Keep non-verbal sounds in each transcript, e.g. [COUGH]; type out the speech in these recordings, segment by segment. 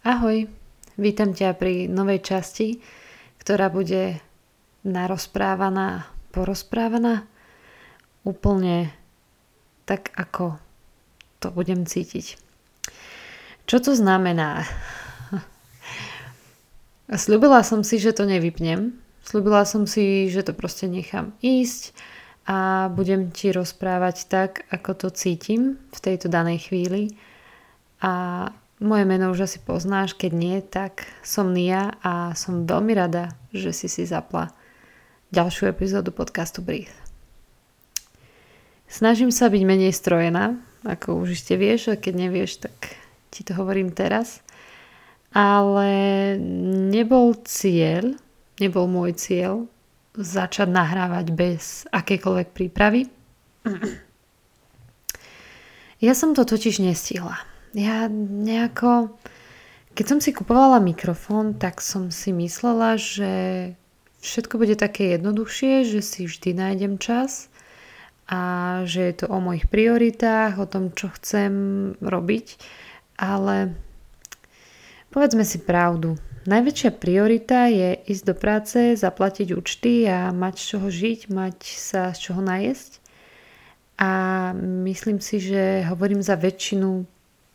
Ahoj, vítam ťa pri novej časti, ktorá bude narozprávaná, porozprávaná úplne tak, ako to budem cítiť. Čo to znamená? [LAUGHS] Sľubila som si, že to nevypnem. Sľubila som si, že to proste nechám ísť a budem ti rozprávať tak, ako to cítim v tejto danej chvíli. A moje meno už asi poznáš, keď nie, tak som Nia a som veľmi rada, že si si zapla ďalšiu epizódu podcastu Breathe. Snažím sa byť menej strojená, ako už ste vieš, a keď nevieš, tak ti to hovorím teraz. Ale nebol cieľ, nebol môj cieľ začať nahrávať bez akejkoľvek prípravy. [CLEARS THROAT] Ja som to totiž nestihla ja nejako... Keď som si kupovala mikrofón, tak som si myslela, že všetko bude také jednoduchšie, že si vždy nájdem čas a že je to o mojich prioritách, o tom, čo chcem robiť. Ale povedzme si pravdu. Najväčšia priorita je ísť do práce, zaplatiť účty a mať z čoho žiť, mať sa z čoho najesť. A myslím si, že hovorím za väčšinu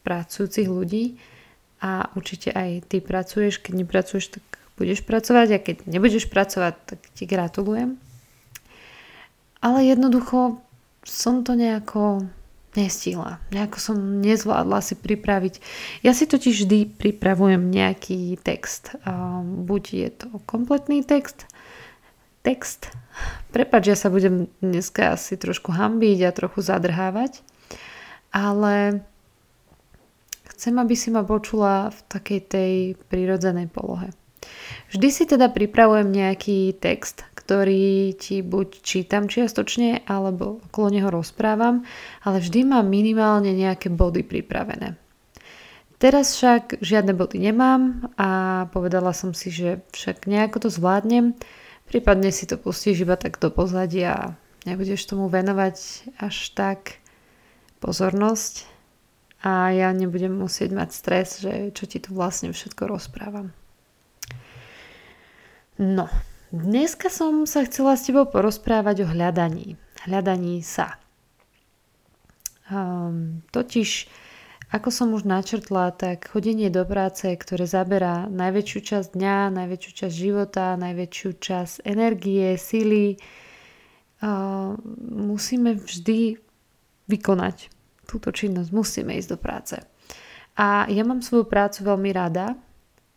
pracujúcich ľudí a určite aj ty pracuješ, keď nepracuješ, tak budeš pracovať a keď nebudeš pracovať, tak ti gratulujem. Ale jednoducho som to nejako nestihla. Nejako som nezvládla si pripraviť. Ja si totiž vždy pripravujem nejaký text. Buď je to kompletný text, text. Prepač, ja sa budem dneska asi trošku hambiť a trochu zadrhávať. Ale Chcem, aby si ma počula v takej tej prírodzenej polohe. Vždy si teda pripravujem nejaký text, ktorý ti buď čítam čiastočne, alebo okolo neho rozprávam, ale vždy mám minimálne nejaké body pripravené. Teraz však žiadne body nemám a povedala som si, že však nejako to zvládnem, prípadne si to pustíš iba tak do pozadia a nebudeš tomu venovať až tak pozornosť, a ja nebudem musieť mať stres, že čo ti tu vlastne všetko rozprávam. No, dneska som sa chcela s tebou porozprávať o hľadaní. Hľadaní sa. Um, totiž, ako som už načrtla, tak chodenie do práce, ktoré zaberá najväčšiu časť dňa, najväčšiu časť života, najväčšiu časť energie, síly, uh, musíme vždy vykonať túto činnosť, musíme ísť do práce. A ja mám svoju prácu veľmi rada,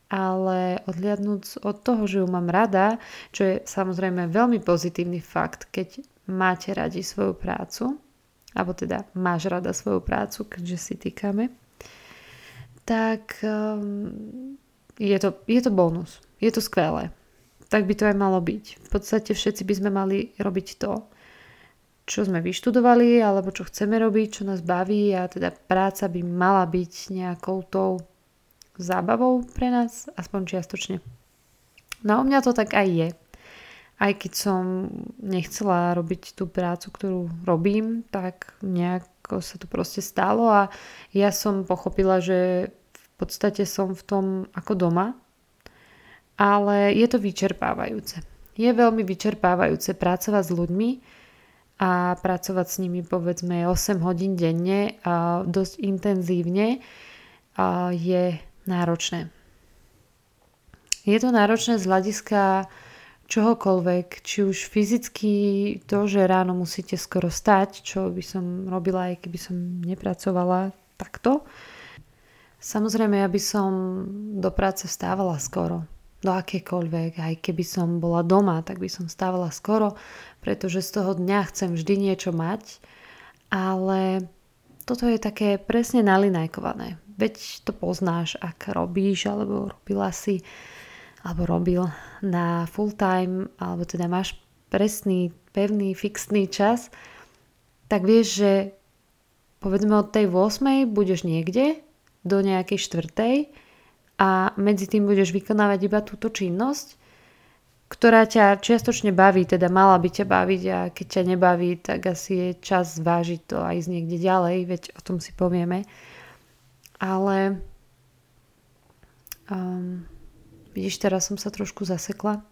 ale odliadnúc od toho, že ju mám rada, čo je samozrejme veľmi pozitívny fakt, keď máte radi svoju prácu, alebo teda máš rada svoju prácu, keďže si týkame, tak um, je, to, je to bonus. Je to skvelé. Tak by to aj malo byť. V podstate všetci by sme mali robiť to, čo sme vyštudovali alebo čo chceme robiť, čo nás baví a teda práca by mala byť nejakou tou zábavou pre nás, aspoň čiastočne. No u mňa to tak aj je. Aj keď som nechcela robiť tú prácu, ktorú robím, tak nejako sa to proste stalo a ja som pochopila, že v podstate som v tom ako doma, ale je to vyčerpávajúce. Je veľmi vyčerpávajúce pracovať s ľuďmi, a pracovať s nimi povedzme 8 hodín denne a dosť intenzívne a je náročné. Je to náročné z hľadiska čohokoľvek, či už fyzicky to, že ráno musíte skoro stať, čo by som robila aj keby som nepracovala takto. Samozrejme, ja by som do práce vstávala skoro do akékoľvek, aj keby som bola doma, tak by som stávala skoro, pretože z toho dňa chcem vždy niečo mať, ale toto je také presne nalinajkované. Veď to poznáš, ak robíš, alebo robila si, alebo robil na full time, alebo teda máš presný, pevný, fixný čas, tak vieš, že povedzme od tej 8. budeš niekde do nejakej štvrtej a medzi tým budeš vykonávať iba túto činnosť, ktorá ťa čiastočne baví, teda mala by ťa baviť a keď ťa nebaví, tak asi je čas zvážiť to a ísť niekde ďalej, veď o tom si povieme. Ale Um, vidíš, teraz som sa trošku zasekla.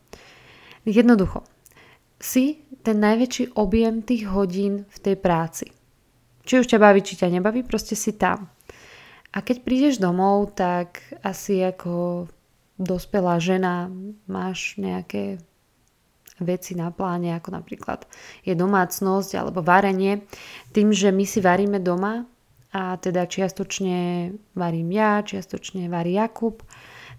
Jednoducho, si ten najväčší objem tých hodín v tej práci. Či už ťa baví, či ťa nebaví, proste si tam. A keď prídeš domov, tak asi ako dospelá žena máš nejaké veci na pláne, ako napríklad je domácnosť alebo varenie. Tým, že my si varíme doma a teda čiastočne varím ja, čiastočne varí Jakub,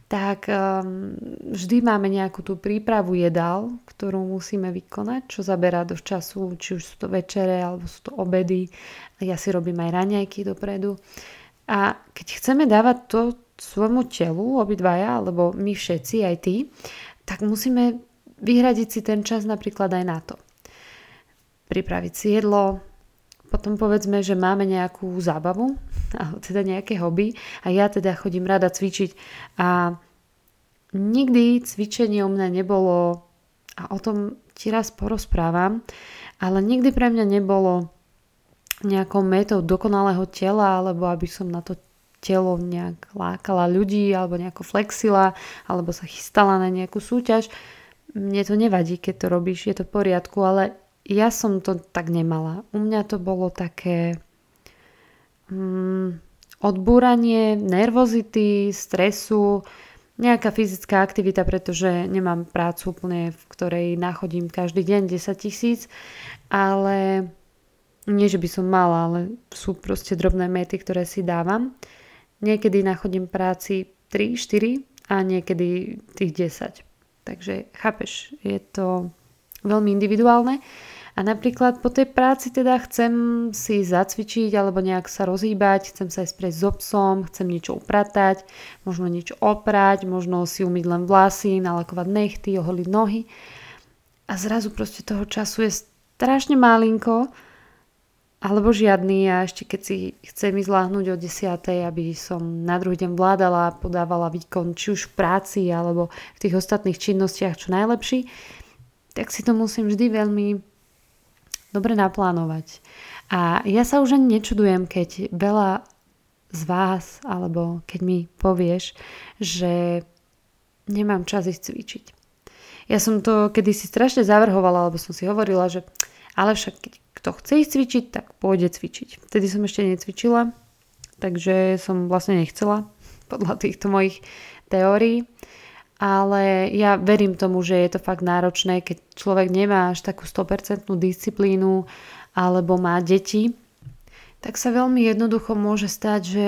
tak um, vždy máme nejakú tú prípravu jedál, ktorú musíme vykonať, čo zaberá dosť času, či už sú to večere, alebo sú to obedy. Ja si robím aj raňajky dopredu. A keď chceme dávať to svojmu telu, obidvaja, alebo my všetci, aj ty, tak musíme vyhradiť si ten čas napríklad aj na to. Pripraviť si jedlo, potom povedzme, že máme nejakú zábavu, [LAUGHS] alebo teda nejaké hobby a ja teda chodím rada cvičiť a nikdy cvičenie u mňa nebolo a o tom ti raz porozprávam, ale nikdy pre mňa nebolo nejakou metou dokonalého tela, alebo aby som na to telo nejak lákala ľudí, alebo nejako flexila, alebo sa chystala na nejakú súťaž. Mne to nevadí, keď to robíš, je to v poriadku, ale ja som to tak nemala. U mňa to bolo také mm, odbúranie nervozity, stresu, nejaká fyzická aktivita, pretože nemám prácu úplne, v ktorej nachodím každý deň 10 tisíc, ale nie, že by som mala, ale sú proste drobné mety, ktoré si dávam. Niekedy nachodím práci 3, 4 a niekedy tých 10. Takže chápeš, je to veľmi individuálne. A napríklad po tej práci teda chcem si zacvičiť alebo nejak sa rozhýbať, chcem sa aj sprieť so psom, chcem niečo upratať, možno niečo oprať, možno si umyť len vlasy, nalakovať nechty, oholiť nohy. A zrazu proste toho času je strašne malinko, alebo žiadny a ešte keď si chcem ísť láhnuť o 10, aby som na druhý deň vládala, podávala výkon či už v práci alebo v tých ostatných činnostiach čo najlepší, tak si to musím vždy veľmi dobre naplánovať. A ja sa už ani nečudujem, keď veľa z vás, alebo keď mi povieš, že nemám čas ísť cvičiť. Ja som to kedysi strašne zavrhovala, alebo som si hovorila, že ale však keď kto chce ísť cvičiť, tak pôjde cvičiť. Vtedy som ešte necvičila, takže som vlastne nechcela [LAUGHS] podľa týchto mojich teórií ale ja verím tomu, že je to fakt náročné, keď človek nemá až takú 100% disciplínu alebo má deti, tak sa veľmi jednoducho môže stať, že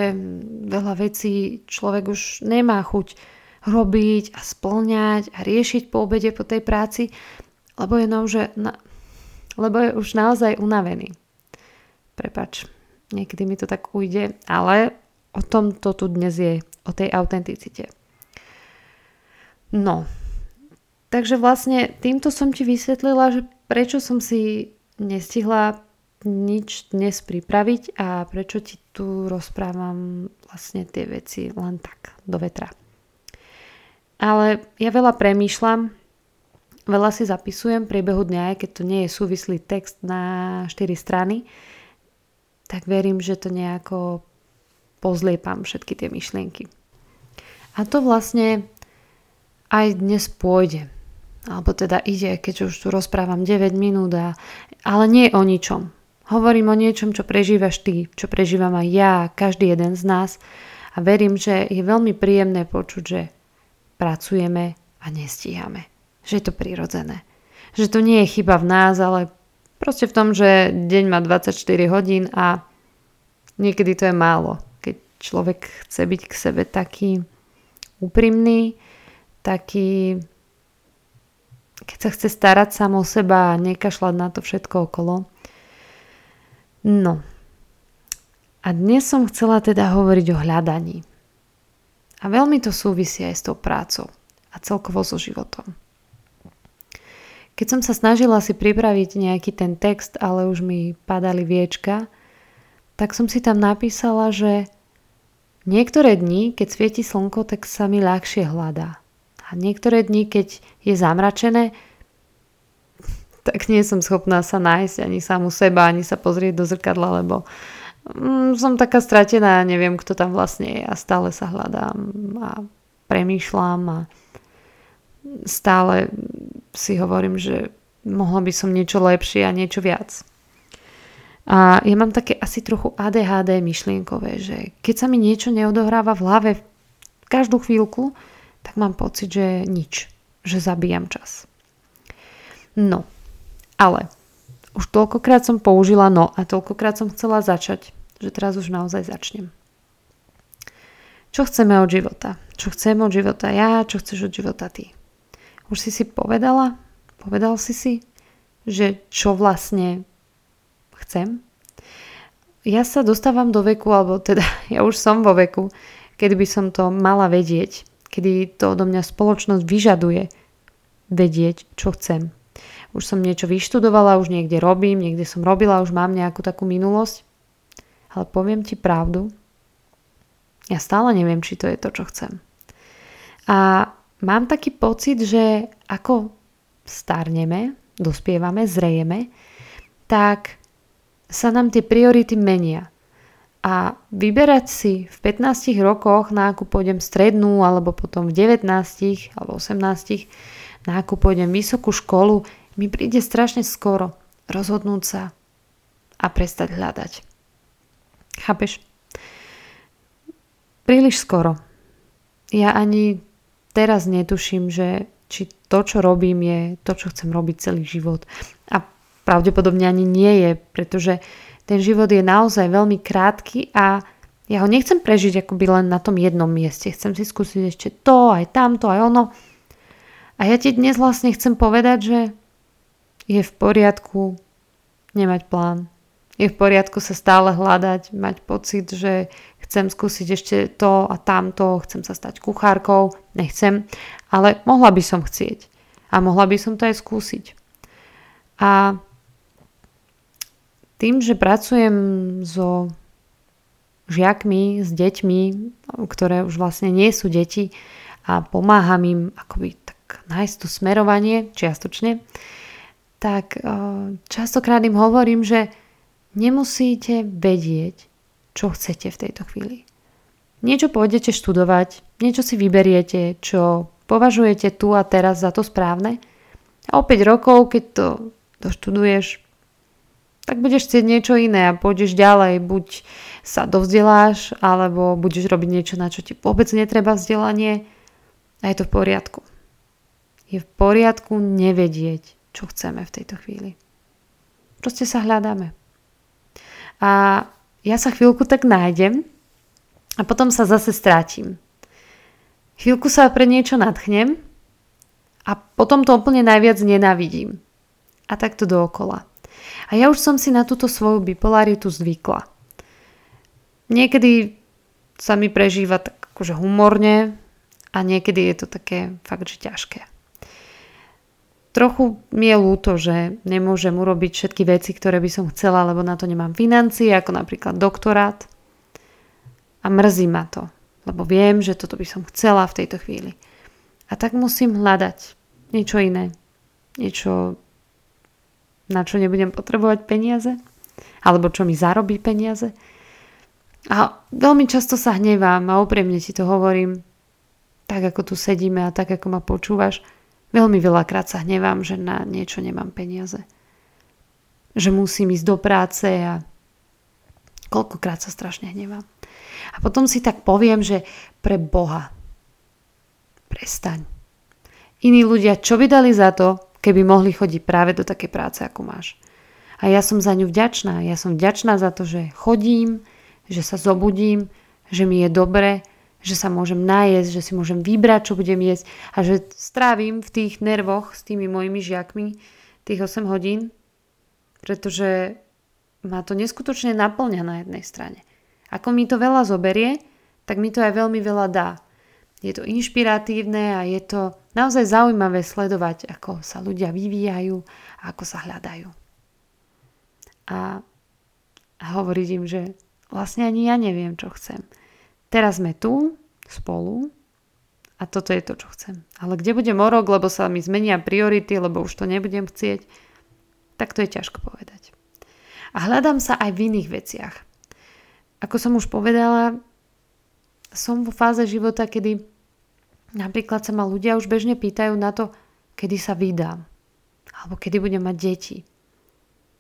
veľa vecí človek už nemá chuť robiť a splňať a riešiť po obede po tej práci, lebo je, no, že na, lebo je už naozaj unavený. Prepač, niekedy mi to tak ujde, ale o tom to tu dnes je, o tej autenticite. No, takže vlastne týmto som ti vysvetlila, že prečo som si nestihla nič dnes pripraviť a prečo ti tu rozprávam vlastne tie veci len tak do vetra. Ale ja veľa premýšľam, veľa si zapisujem priebehu dňa, aj keď to nie je súvislý text na 4 strany, tak verím, že to nejako pozliepam všetky tie myšlienky. A to vlastne aj dnes pôjde. Alebo teda ide, keď už tu rozprávam 9 minút, a, ale nie o ničom. Hovorím o niečom, čo prežívaš ty, čo prežívam aj ja, každý jeden z nás. A verím, že je veľmi príjemné počuť, že pracujeme a nestíhame. Že je to prirodzené. Že to nie je chyba v nás, ale proste v tom, že deň má 24 hodín a niekedy to je málo. Keď človek chce byť k sebe taký úprimný, taký, keď sa chce starať sám o seba a nekašľať na to všetko okolo. No. A dnes som chcela teda hovoriť o hľadaní. A veľmi to súvisí aj s tou prácou a celkovo so životom. Keď som sa snažila si pripraviť nejaký ten text, ale už mi padali viečka, tak som si tam napísala, že niektoré dni, keď svieti slnko, tak sa mi ľahšie hľadá. A niektoré dni, keď je zamračené, [LAUGHS] tak nie som schopná sa nájsť ani samu seba, ani sa pozrieť do zrkadla, lebo mm, som taká stratená, neviem, kto tam vlastne je a stále sa hľadám a premýšľam a stále si hovorím, že mohla by som niečo lepšie a niečo viac. A ja mám také asi trochu ADHD myšlienkové, že keď sa mi niečo neodohráva v hlave každú chvíľku, tak mám pocit, že nič, že zabíjam čas. No, ale už toľkokrát som použila no a toľkokrát som chcela začať, že teraz už naozaj začnem. Čo chceme od života? Čo chcem od života ja? Čo chceš od života ty? Už si si povedala? Povedal si si, že čo vlastne chcem. Ja sa dostávam do veku, alebo teda [LAUGHS] ja už som vo veku, kedy by som to mala vedieť, kedy to odo mňa spoločnosť vyžaduje vedieť, čo chcem. Už som niečo vyštudovala, už niekde robím, niekde som robila, už mám nejakú takú minulosť. Ale poviem ti pravdu, ja stále neviem, či to je to, čo chcem. A mám taký pocit, že ako starneme, dospievame, zrejeme, tak sa nám tie priority menia. A vyberať si v 15 rokoch, na akú pôjdem strednú, alebo potom v 19 alebo 18, na akú pôjdem vysokú školu, mi príde strašne skoro rozhodnúť sa a prestať hľadať. Chápeš? Príliš skoro. Ja ani teraz netuším, že či to, čo robím, je to, čo chcem robiť celý život. A pravdepodobne ani nie je, pretože ten život je naozaj veľmi krátky a ja ho nechcem prežiť akoby len na tom jednom mieste. Chcem si skúsiť ešte to, aj tamto, aj ono. A ja ti dnes vlastne chcem povedať, že je v poriadku nemať plán. Je v poriadku sa stále hľadať, mať pocit, že chcem skúsiť ešte to a tamto, chcem sa stať kuchárkou, nechcem, ale mohla by som chcieť. A mohla by som to aj skúsiť. A tým, že pracujem so žiakmi, s deťmi, ktoré už vlastne nie sú deti a pomáham im akoby tak nájsť to smerovanie čiastočne, tak e, častokrát im hovorím, že nemusíte vedieť, čo chcete v tejto chvíli. Niečo pôjdete študovať, niečo si vyberiete, čo považujete tu a teraz za to správne a o 5 rokov, keď to doštuduješ, tak budeš chcieť niečo iné a pôjdeš ďalej, buď sa dovzdeláš, alebo budeš robiť niečo, na čo ti vôbec netreba vzdelanie a je to v poriadku. Je v poriadku nevedieť, čo chceme v tejto chvíli. Proste sa hľadáme. A ja sa chvíľku tak nájdem a potom sa zase strátim. Chvíľku sa pre niečo nadchnem a potom to úplne najviac nenávidím. A takto dookola. A ja už som si na túto svoju bipolaritu zvykla. Niekedy sa mi prežíva tak akože humorne a niekedy je to také fakt, že ťažké. Trochu mi je ľúto, že nemôžem urobiť všetky veci, ktoré by som chcela, lebo na to nemám financie, ako napríklad doktorát. A mrzí ma to, lebo viem, že toto by som chcela v tejto chvíli. A tak musím hľadať niečo iné. Niečo na čo nebudem potrebovať peniaze, alebo čo mi zarobí peniaze. A veľmi často sa hnevám a úprimne ti to hovorím, tak ako tu sedíme a tak ako ma počúvaš, veľmi veľakrát sa hnevám, že na niečo nemám peniaze. Že musím ísť do práce a koľkokrát sa strašne hnevám. A potom si tak poviem, že pre Boha prestaň. Iní ľudia, čo by dali za to, keby mohli chodiť práve do také práce, ako máš. A ja som za ňu vďačná. Ja som vďačná za to, že chodím, že sa zobudím, že mi je dobre, že sa môžem najesť, že si môžem vybrať, čo budem jesť a že strávim v tých nervoch s tými mojimi žiakmi tých 8 hodín, pretože ma to neskutočne naplňa na jednej strane. Ako mi to veľa zoberie, tak mi to aj veľmi veľa dá. Je to inšpiratívne a je to naozaj zaujímavé sledovať, ako sa ľudia vyvíjajú a ako sa hľadajú. A, hovoriť im, že vlastne ani ja neviem, čo chcem. Teraz sme tu, spolu a toto je to, čo chcem. Ale kde budem o rok, lebo sa mi zmenia priority, lebo už to nebudem chcieť, tak to je ťažko povedať. A hľadám sa aj v iných veciach. Ako som už povedala, som vo fáze života, kedy Napríklad sa ma ľudia už bežne pýtajú na to, kedy sa vydám. Alebo kedy budem mať deti.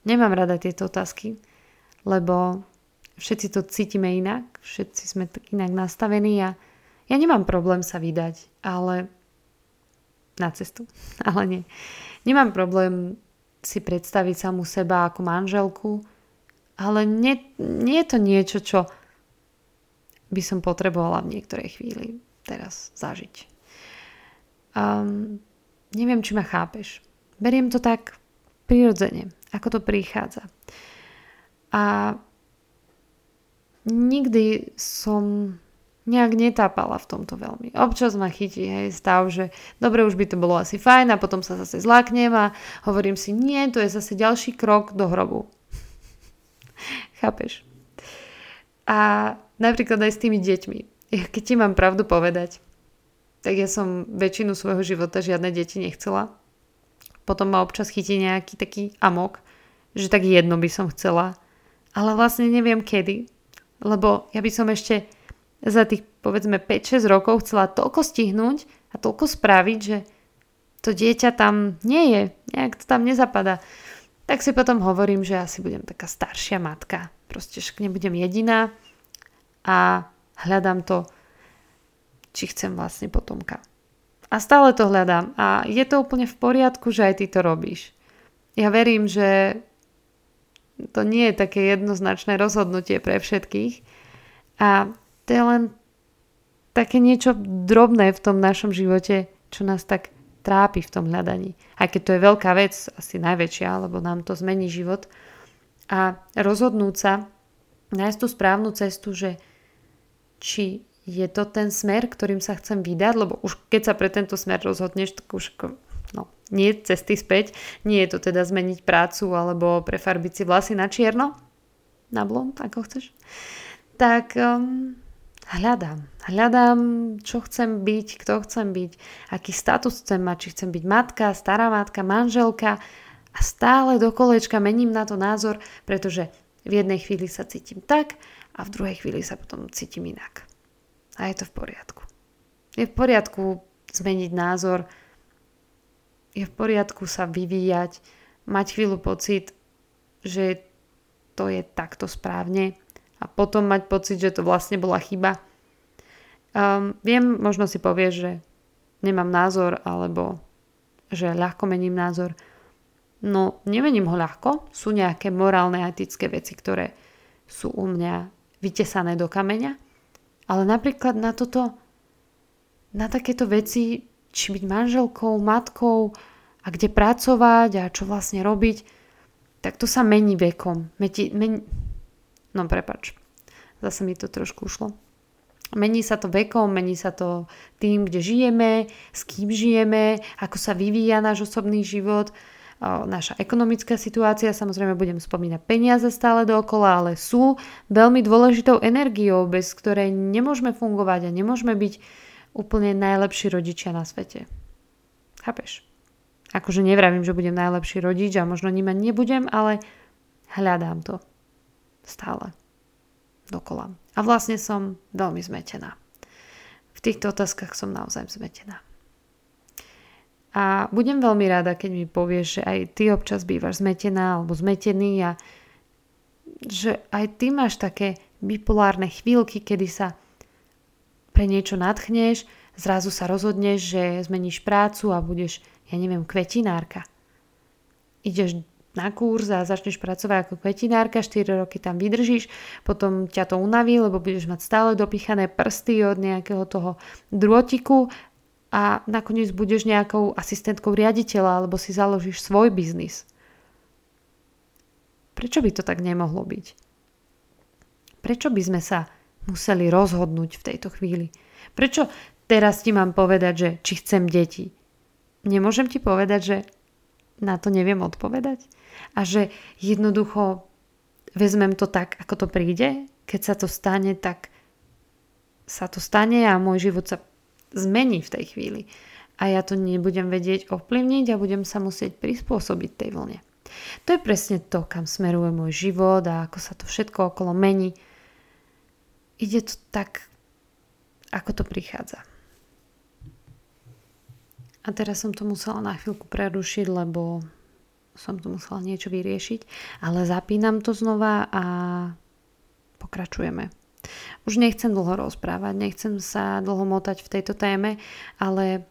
Nemám rada tieto otázky, lebo všetci to cítime inak, všetci sme tak inak nastavení a ja nemám problém sa vydať, ale na cestu, [LAUGHS] ale nie. Nemám problém si predstaviť samú seba ako manželku, ale nie, nie je to niečo, čo by som potrebovala v niektorej chvíli teraz zažiť. Um, neviem, či ma chápeš. Beriem to tak prirodzene, ako to prichádza. A nikdy som nejak netápala v tomto veľmi. Občas ma chytí hej, stav, že dobre, už by to bolo asi fajn a potom sa zase zláknem a hovorím si, nie, to je zase ďalší krok do hrobu. [LAUGHS] Chápeš? A napríklad aj s tými deťmi. Keď ti mám pravdu povedať, tak ja som väčšinu svojho života žiadne deti nechcela. Potom ma občas chytí nejaký taký amok, že tak jedno by som chcela. Ale vlastne neviem kedy. Lebo ja by som ešte za tých povedzme 5-6 rokov chcela toľko stihnúť a toľko spraviť, že to dieťa tam nie je, nejak to tam nezapadá. Tak si potom hovorím, že asi budem taká staršia matka. Proste však nebudem jediná a hľadám to, či chcem vlastne potomka. A stále to hľadám a je to úplne v poriadku, že aj ty to robíš. Ja verím, že to nie je také jednoznačné rozhodnutie pre všetkých a to je len také niečo drobné v tom našom živote, čo nás tak trápi v tom hľadaní. Aj keď to je veľká vec, asi najväčšia, lebo nám to zmení život. A rozhodnúť sa, nájsť tú správnu cestu, že či je to ten smer, ktorým sa chcem vydať, lebo už keď sa pre tento smer rozhodneš, tak už no, nie cesty späť, nie je to teda zmeniť prácu alebo prefarbiť si vlasy na čierno, na blond, ako chceš, tak um, hľadám. Hľadám, čo chcem byť, kto chcem byť, aký status chcem mať, či chcem byť matka, stará matka, manželka a stále do kolečka mením na to názor, pretože v jednej chvíli sa cítim tak a v druhej chvíli sa potom cítim inak. A je to v poriadku. Je v poriadku zmeniť názor, je v poriadku sa vyvíjať, mať chvíľu pocit, že to je takto správne a potom mať pocit, že to vlastne bola chyba. Um, viem, možno si povieš, že nemám názor alebo že ľahko mením názor. No, nemením ho ľahko. Sú nejaké morálne a etické veci, ktoré sú u mňa vytesané do kameňa. Ale napríklad na toto, na takéto veci, či byť manželkou, matkou a kde pracovať a čo vlastne robiť, tak to sa mení vekom. Meti, men, No prepač, zase mi to trošku ušlo. Mení sa to vekom, mení sa to tým, kde žijeme, s kým žijeme, ako sa vyvíja náš osobný život, naša ekonomická situácia, samozrejme budem spomínať peniaze stále dookola, ale sú veľmi dôležitou energiou, bez ktorej nemôžeme fungovať a nemôžeme byť úplne najlepší rodičia na svete. Chápeš? Akože nevravím, že budem najlepší rodič a možno ním nebudem, ale hľadám to stále dokola. A vlastne som veľmi zmetená. V týchto otázkach som naozaj zmetená. A budem veľmi rada, keď mi povieš, že aj ty občas bývaš zmetená alebo zmetený a že aj ty máš také bipolárne chvíľky, kedy sa pre niečo nadchneš, zrazu sa rozhodneš, že zmeníš prácu a budeš, ja neviem, kvetinárka. Ideš na kurz a začneš pracovať ako kvetinárka, 4 roky tam vydržíš, potom ťa to unaví, lebo budeš mať stále dopichané prsty od nejakého toho drôtiku a nakoniec budeš nejakou asistentkou riaditeľa alebo si založíš svoj biznis. Prečo by to tak nemohlo byť? Prečo by sme sa museli rozhodnúť v tejto chvíli? Prečo teraz ti mám povedať, že či chcem deti? Nemôžem ti povedať, že na to neviem odpovedať? a že jednoducho vezmem to tak, ako to príde. Keď sa to stane, tak sa to stane a môj život sa zmení v tej chvíli. A ja to nebudem vedieť ovplyvniť a budem sa musieť prispôsobiť tej vlne. To je presne to, kam smeruje môj život a ako sa to všetko okolo mení. Ide to tak, ako to prichádza. A teraz som to musela na chvíľku prerušiť, lebo som to musela niečo vyriešiť. Ale zapínam to znova a pokračujeme. Už nechcem dlho rozprávať, nechcem sa dlho motať v tejto téme, ale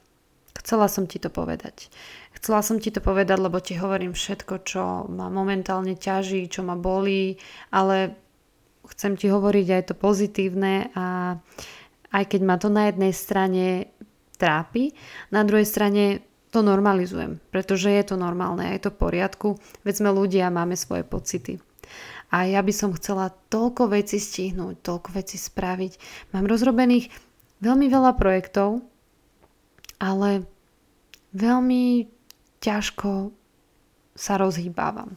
chcela som ti to povedať. Chcela som ti to povedať, lebo ti hovorím všetko, čo ma momentálne ťaží, čo ma bolí, ale chcem ti hovoriť aj to pozitívne a aj keď ma to na jednej strane trápi, na druhej strane to normalizujem, pretože je to normálne a je to v poriadku, veď sme ľudia a máme svoje pocity. A ja by som chcela toľko veci stihnúť, toľko veci spraviť. Mám rozrobených veľmi veľa projektov, ale veľmi ťažko sa rozhýbávam.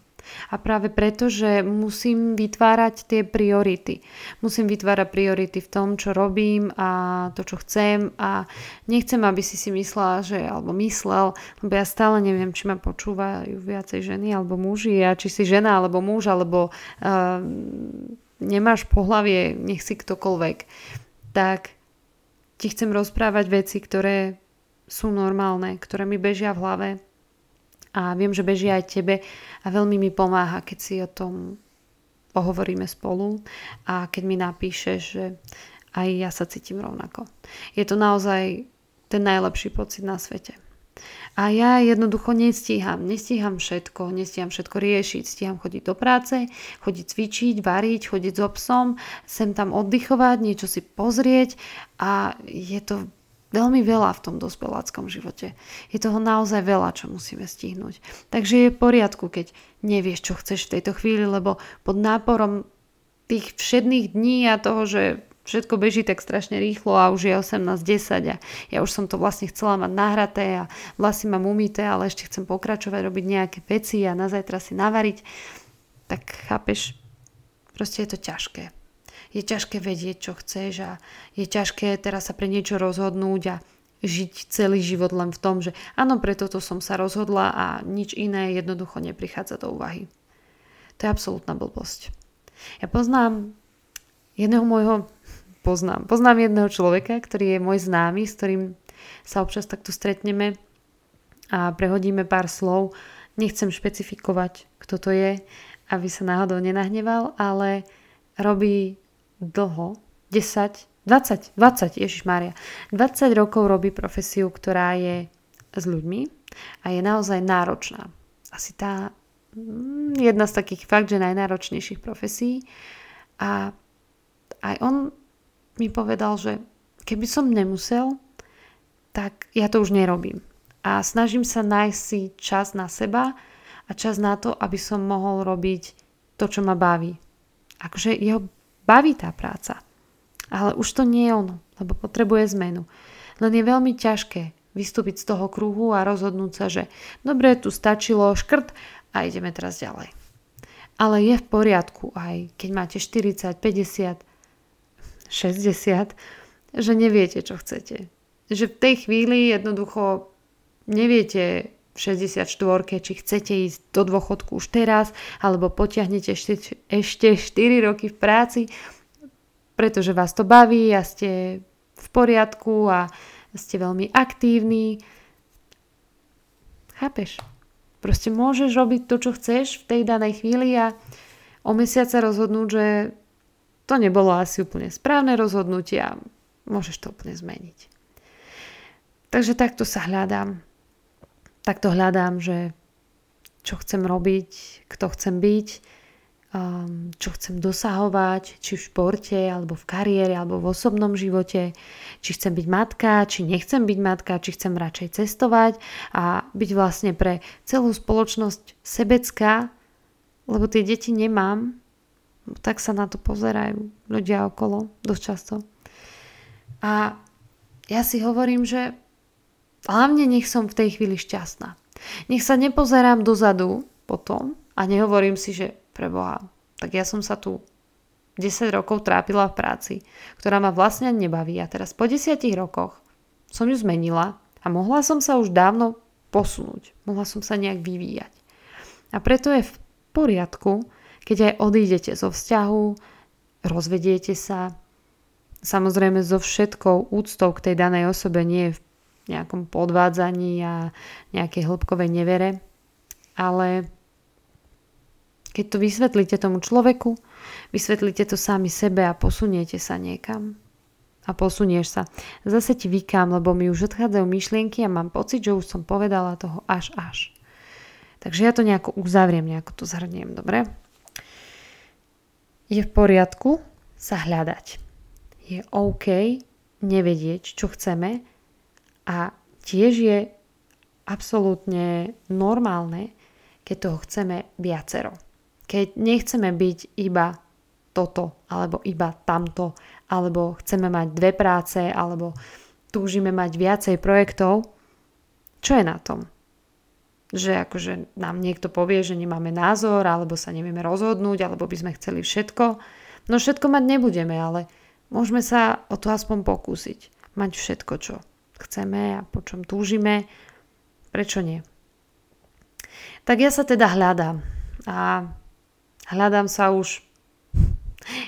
A práve preto, že musím vytvárať tie priority. Musím vytvárať priority v tom, čo robím a to, čo chcem a nechcem, aby si si myslela, že, alebo myslel, lebo ja stále neviem, či ma počúvajú viacej ženy alebo muži a či si žena alebo muž, alebo uh, nemáš pohlavie, nech si ktokoľvek. Tak ti chcem rozprávať veci, ktoré sú normálne, ktoré mi bežia v hlave a viem, že beží aj tebe a veľmi mi pomáha, keď si o tom pohovoríme spolu a keď mi napíšeš, že aj ja sa cítim rovnako. Je to naozaj ten najlepší pocit na svete. A ja jednoducho nestíham, nestíham všetko, nestíham všetko riešiť, stíham chodiť do práce, chodiť cvičiť, variť, chodiť so psom, sem tam oddychovať, niečo si pozrieť a je to veľmi veľa v tom dospeláckom živote. Je toho naozaj veľa, čo musíme stihnúť. Takže je v poriadku, keď nevieš, čo chceš v tejto chvíli, lebo pod náporom tých všedných dní a toho, že všetko beží tak strašne rýchlo a už je 18.10 a ja už som to vlastne chcela mať nahraté a vlasy mám umité, ale ešte chcem pokračovať, robiť nejaké veci a na zajtra si navariť, tak chápeš, proste je to ťažké je ťažké vedieť, čo chceš a je ťažké teraz sa pre niečo rozhodnúť a žiť celý život len v tom, že áno, preto to som sa rozhodla a nič iné jednoducho neprichádza do úvahy. To je absolútna blbosť. Ja poznám jedného môjho, poznám, poznám jedného človeka, ktorý je môj známy, s ktorým sa občas takto stretneme a prehodíme pár slov. Nechcem špecifikovať, kto to je, aby sa náhodou nenahneval, ale robí dlho, 10, 20, 20, Ježiš Mária, 20 rokov robí profesiu, ktorá je s ľuďmi a je naozaj náročná. Asi tá mm, jedna z takých fakt, že najnáročnejších profesí. A aj on mi povedal, že keby som nemusel, tak ja to už nerobím. A snažím sa nájsť si čas na seba a čas na to, aby som mohol robiť to, čo ma baví. Akože jeho baví tá práca. Ale už to nie je ono, lebo potrebuje zmenu. Len je veľmi ťažké vystúpiť z toho kruhu a rozhodnúť sa, že dobre, tu stačilo škrt a ideme teraz ďalej. Ale je v poriadku aj keď máte 40, 50, 60, že neviete, čo chcete. Že v tej chvíli jednoducho neviete v 64, či chcete ísť do dôchodku už teraz, alebo potiahnete ešte, ešte 4 roky v práci, pretože vás to baví a ste v poriadku a ste veľmi aktívni. Chápeš? Proste môžeš robiť to, čo chceš v tej danej chvíli a o mesiac sa rozhodnúť, že to nebolo asi úplne správne rozhodnutie a môžeš to úplne zmeniť. Takže takto sa hľadám takto hľadám, že čo chcem robiť, kto chcem byť, um, čo chcem dosahovať, či v športe, alebo v kariére, alebo v osobnom živote, či chcem byť matka, či nechcem byť matka, či chcem radšej cestovať a byť vlastne pre celú spoločnosť sebecká, lebo tie deti nemám, tak sa na to pozerajú ľudia okolo dosť často. A ja si hovorím, že Hlavne nech som v tej chvíli šťastná. Nech sa nepozerám dozadu potom a nehovorím si, že preboha, tak ja som sa tu 10 rokov trápila v práci, ktorá ma vlastne nebaví a teraz po 10 rokoch som ju zmenila a mohla som sa už dávno posunúť. Mohla som sa nejak vyvíjať. A preto je v poriadku, keď aj odídete zo vzťahu, rozvediete sa, samozrejme so všetkou úctou k tej danej osobe nie je v nejakom podvádzaní a nejakej hĺbkovej nevere. Ale keď to vysvetlíte tomu človeku, vysvetlíte to sami sebe a posuniete sa niekam. A posunieš sa. Zase ti vykám, lebo mi už odchádzajú myšlienky a mám pocit, že už som povedala toho až až. Takže ja to nejako uzavriem, nejako to zhrniem, dobre? Je v poriadku sa hľadať. Je OK nevedieť, čo chceme a tiež je absolútne normálne, keď toho chceme viacero. Keď nechceme byť iba toto, alebo iba tamto, alebo chceme mať dve práce, alebo túžime mať viacej projektov, čo je na tom? Že akože nám niekto povie, že nemáme názor, alebo sa nevieme rozhodnúť, alebo by sme chceli všetko. No všetko mať nebudeme, ale môžeme sa o to aspoň pokúsiť. Mať všetko, čo chceme a po čom túžime. Prečo nie? Tak ja sa teda hľadám. A hľadám sa už...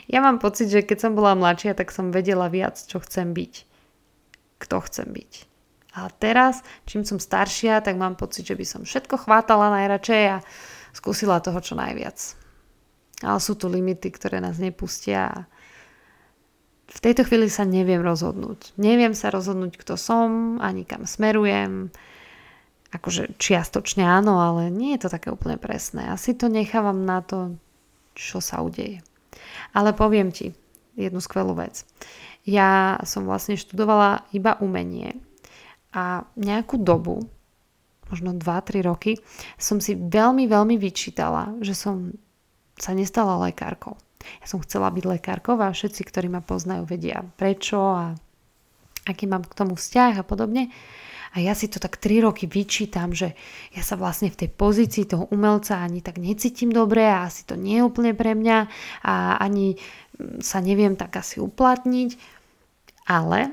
Ja mám pocit, že keď som bola mladšia, tak som vedela viac, čo chcem byť. Kto chcem byť. A teraz, čím som staršia, tak mám pocit, že by som všetko chvátala najradšej a skúsila toho čo najviac. Ale sú tu limity, ktoré nás nepustia v tejto chvíli sa neviem rozhodnúť. Neviem sa rozhodnúť, kto som, ani kam smerujem. Akože čiastočne áno, ale nie je to také úplne presné. Asi to nechávam na to, čo sa udeje. Ale poviem ti jednu skvelú vec. Ja som vlastne študovala iba umenie a nejakú dobu, možno 2-3 roky, som si veľmi, veľmi vyčítala, že som sa nestala lekárkou. Ja som chcela byť lekárkou a všetci, ktorí ma poznajú, vedia prečo a aký mám k tomu vzťah a podobne. A ja si to tak 3 roky vyčítam, že ja sa vlastne v tej pozícii toho umelca ani tak necítim dobre a asi to nie je úplne pre mňa a ani sa neviem tak asi uplatniť. Ale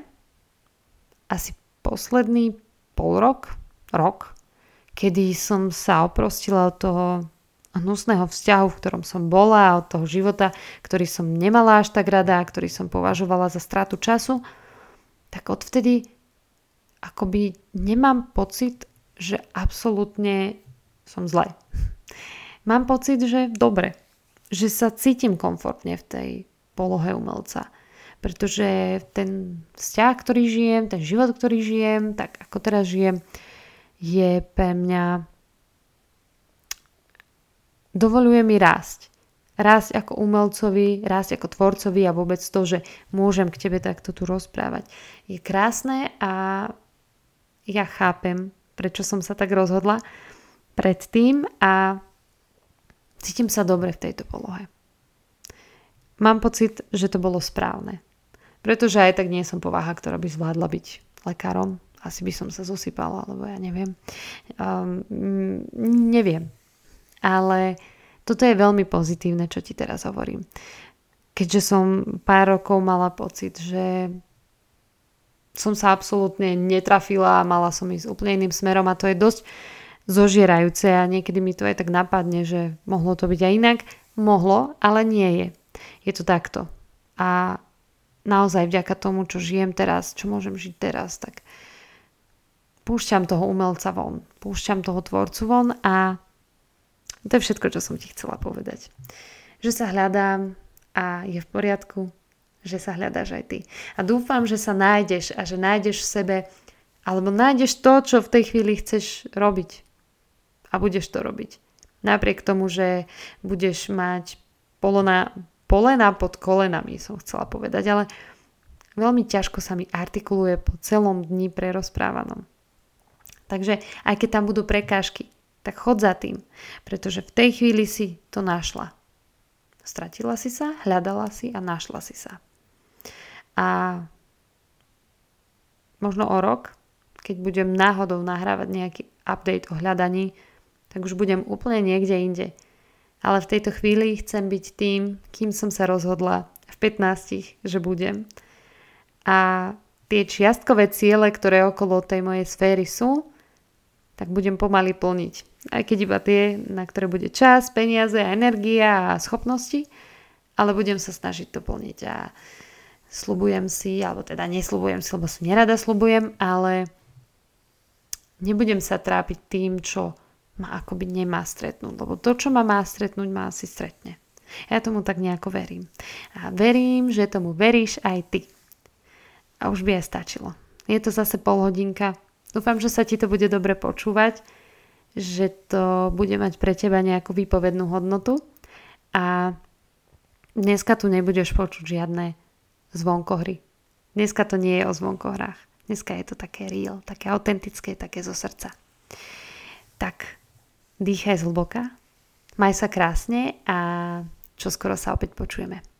asi posledný pol rok, rok, kedy som sa oprostila od toho hnusného vzťahu, v ktorom som bola, od toho života, ktorý som nemala až tak rada, ktorý som považovala za stratu času, tak odvtedy akoby nemám pocit, že absolútne som zle. [LAUGHS] Mám pocit, že dobre, že sa cítim komfortne v tej polohe umelca. Pretože ten vzťah, ktorý žijem, ten život, ktorý žijem, tak ako teraz žijem, je pre mňa dovoluje mi rásť. Rásť ako umelcovi, rásť ako tvorcovi a vôbec to, že môžem k tebe takto tu rozprávať. Je krásne a ja chápem, prečo som sa tak rozhodla predtým a cítim sa dobre v tejto polohe. Mám pocit, že to bolo správne. Pretože aj tak nie som povaha, ktorá by zvládla byť lekárom. Asi by som sa zosypala, alebo ja neviem. Um, neviem ale toto je veľmi pozitívne, čo ti teraz hovorím. Keďže som pár rokov mala pocit, že som sa absolútne netrafila a mala som ísť úplne iným smerom a to je dosť zožierajúce a niekedy mi to aj tak napadne, že mohlo to byť aj inak. Mohlo, ale nie je. Je to takto. A naozaj vďaka tomu, čo žijem teraz, čo môžem žiť teraz, tak púšťam toho umelca von, púšťam toho tvorcu von a to je všetko, čo som ti chcela povedať. Že sa hľadám a je v poriadku, že sa hľadáš aj ty. A dúfam, že sa nájdeš a že nájdeš v sebe alebo nájdeš to, čo v tej chvíli chceš robiť. A budeš to robiť. Napriek tomu, že budeš mať polona, polena pod kolenami, som chcela povedať, ale veľmi ťažko sa mi artikuluje po celom dni prerozprávanom. Takže aj keď tam budú prekážky, tak chod za tým, pretože v tej chvíli si to našla. Stratila si sa, hľadala si a našla si sa. A možno o rok, keď budem náhodou nahrávať nejaký update o hľadaní, tak už budem úplne niekde inde. Ale v tejto chvíli chcem byť tým, kým som sa rozhodla v 15, že budem. A tie čiastkové ciele, ktoré okolo tej mojej sféry sú, tak budem pomaly plniť aj keď iba tie, na ktoré bude čas, peniaze, energia a schopnosti, ale budem sa snažiť to plniť a slubujem si, alebo teda neslubujem si, lebo si nerada slubujem, ale Nebudem sa trápiť tým, čo ma akoby nemá stretnúť, lebo to, čo ma má stretnúť, ma asi stretne. Ja tomu tak nejako verím. A verím, že tomu veríš aj ty. A už by aj stačilo. Je to zase pol hodinka. Dúfam, že sa ti to bude dobre počúvať, že to bude mať pre teba nejakú výpovednú hodnotu a dneska tu nebudeš počuť žiadne zvonkohry. Dneska to nie je o zvonkohrách. Dneska je to také real, také autentické, také zo srdca. Tak, dýchaj zhlboka, maj sa krásne a čo skoro sa opäť počujeme.